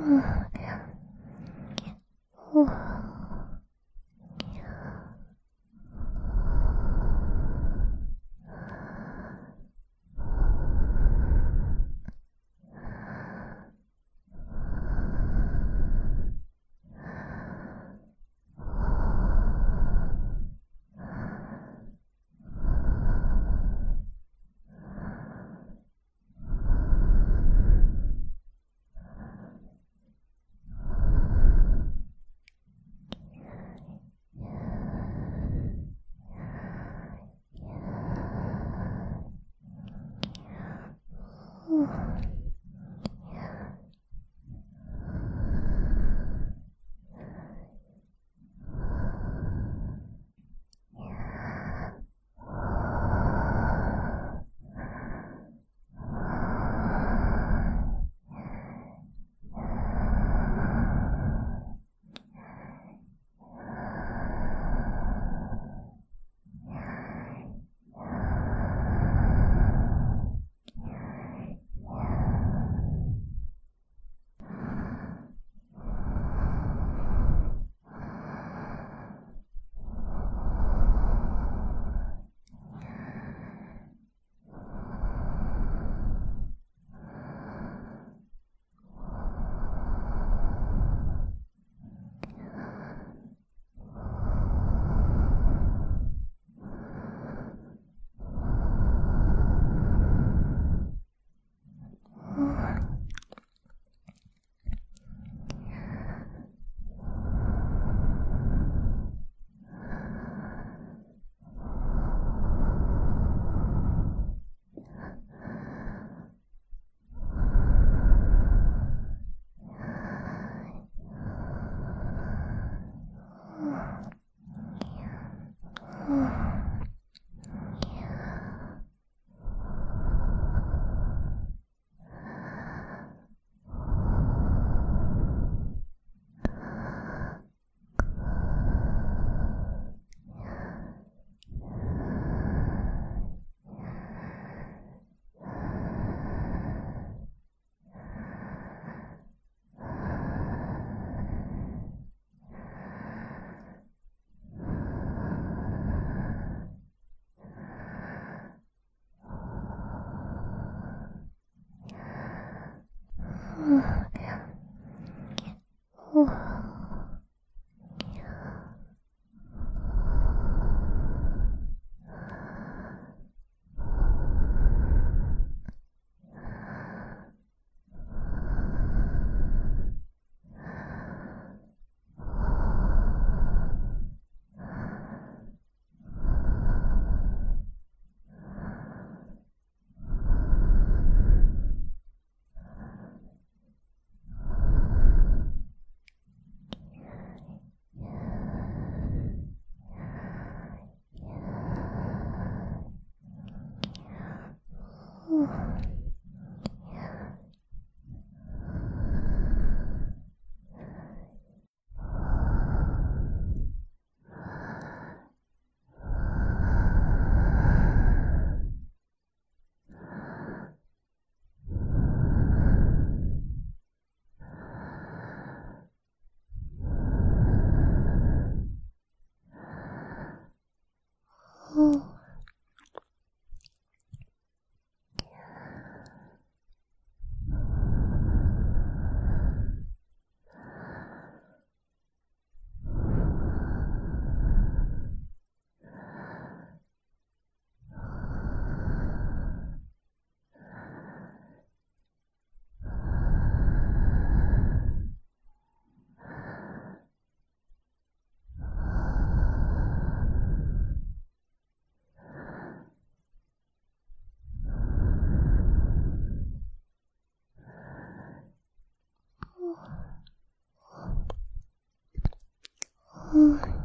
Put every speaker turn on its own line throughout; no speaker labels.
mm 嗯。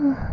Ugh.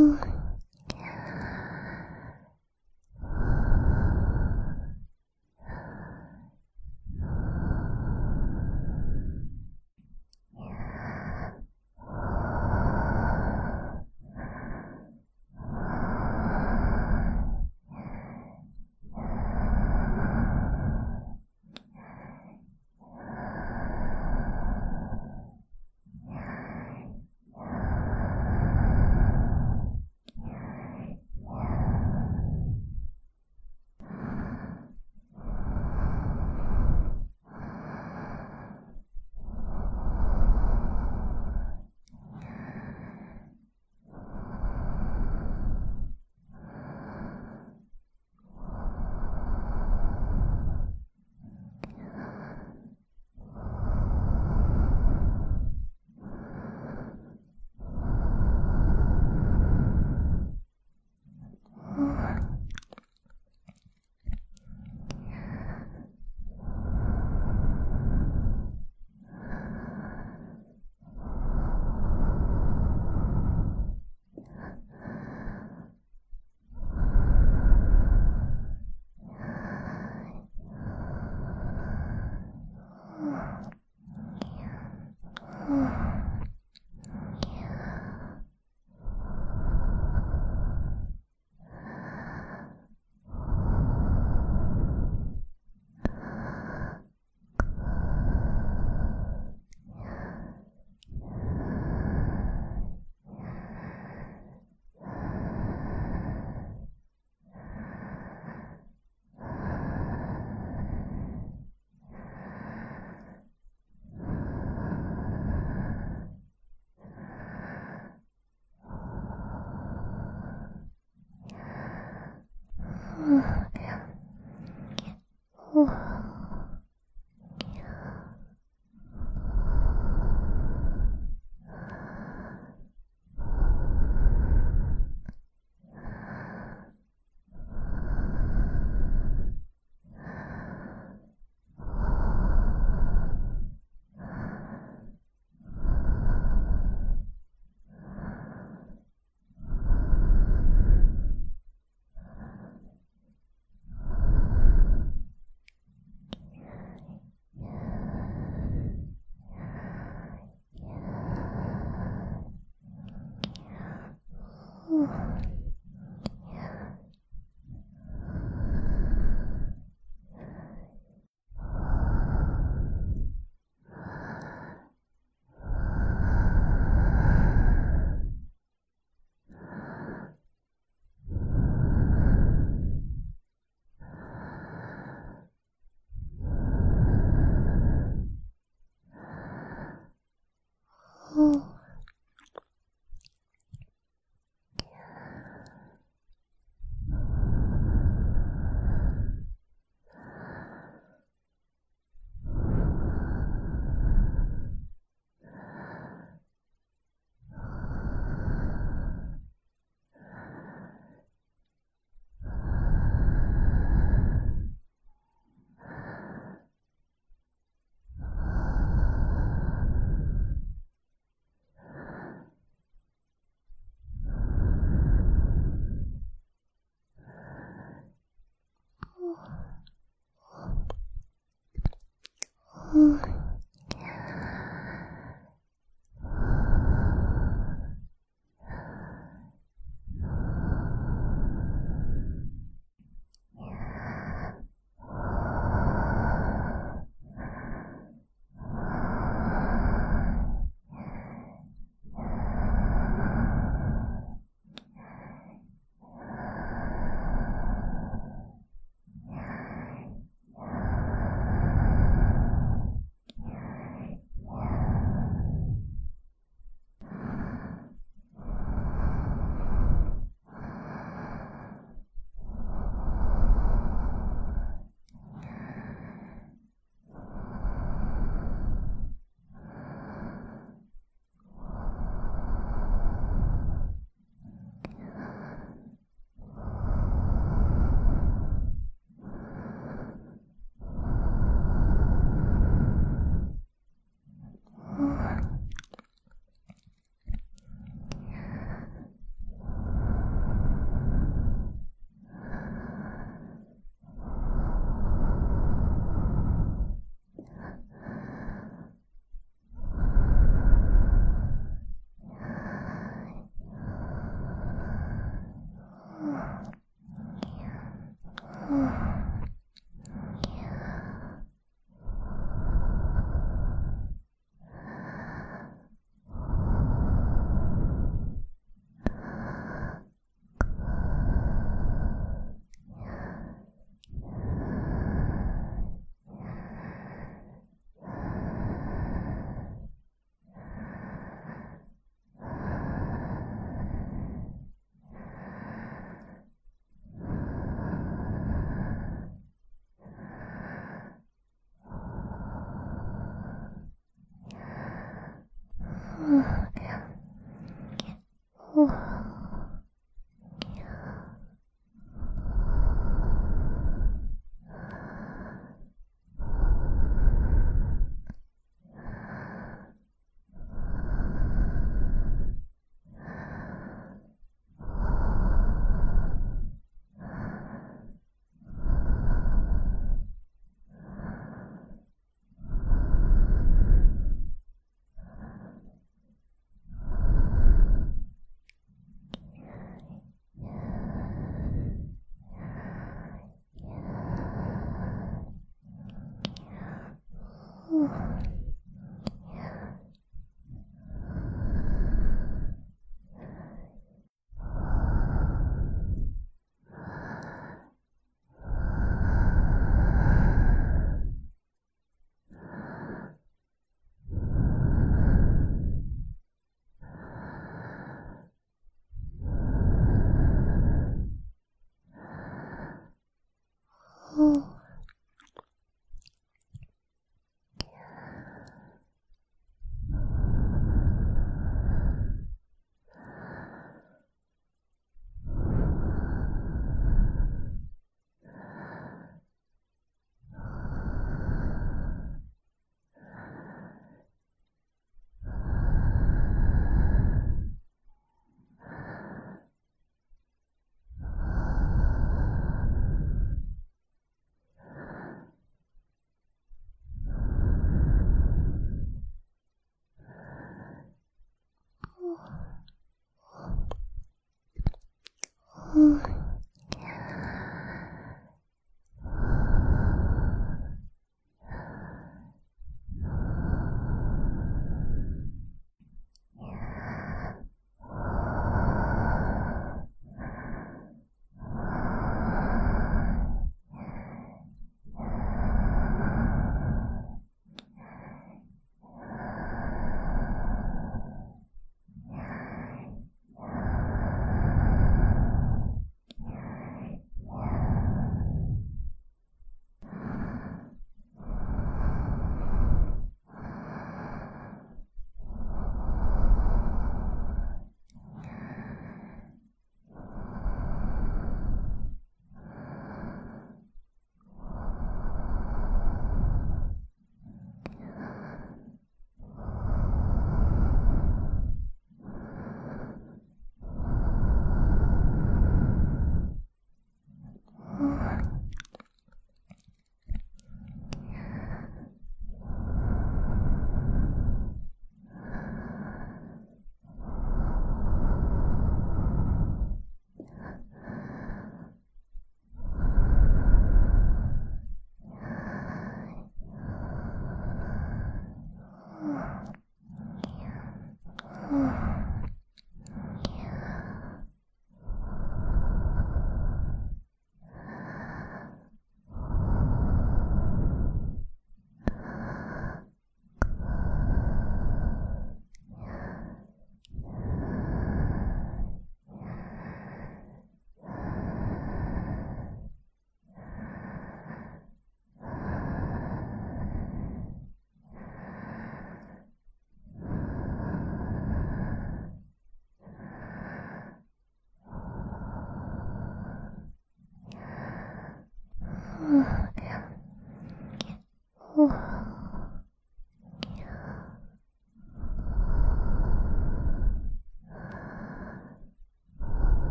Oh,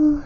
Oh,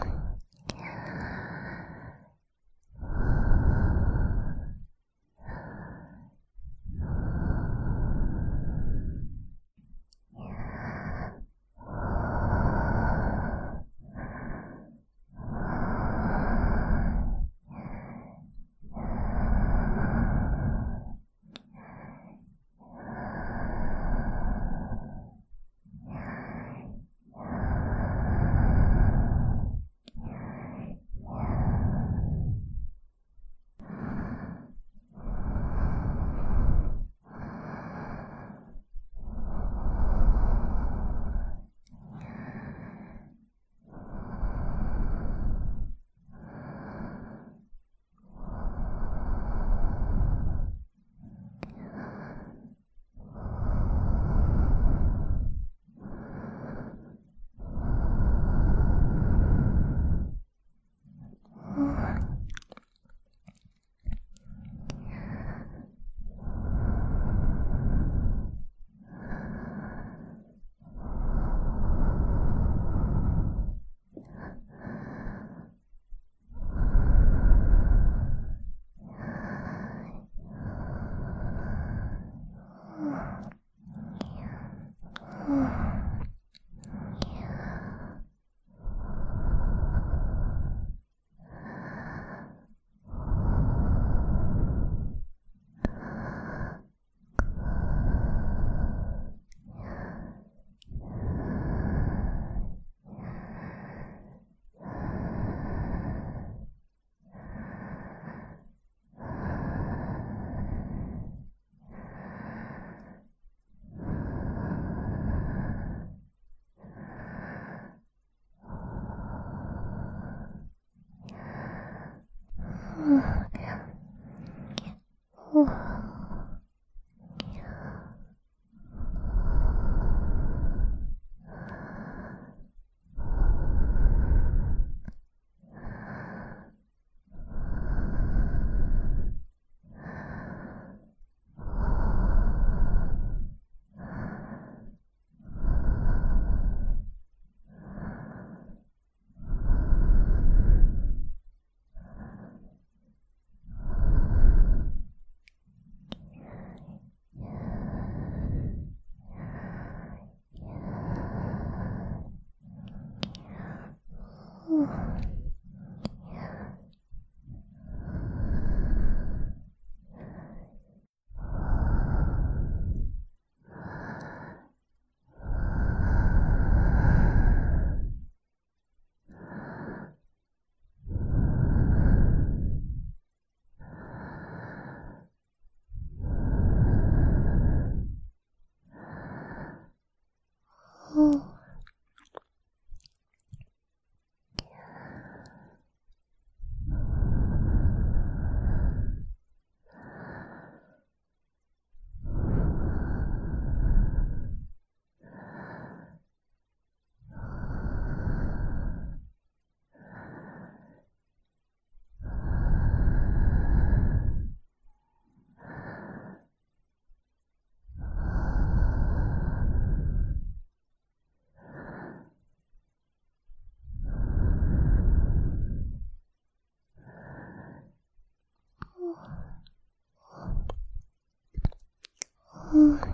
嗯。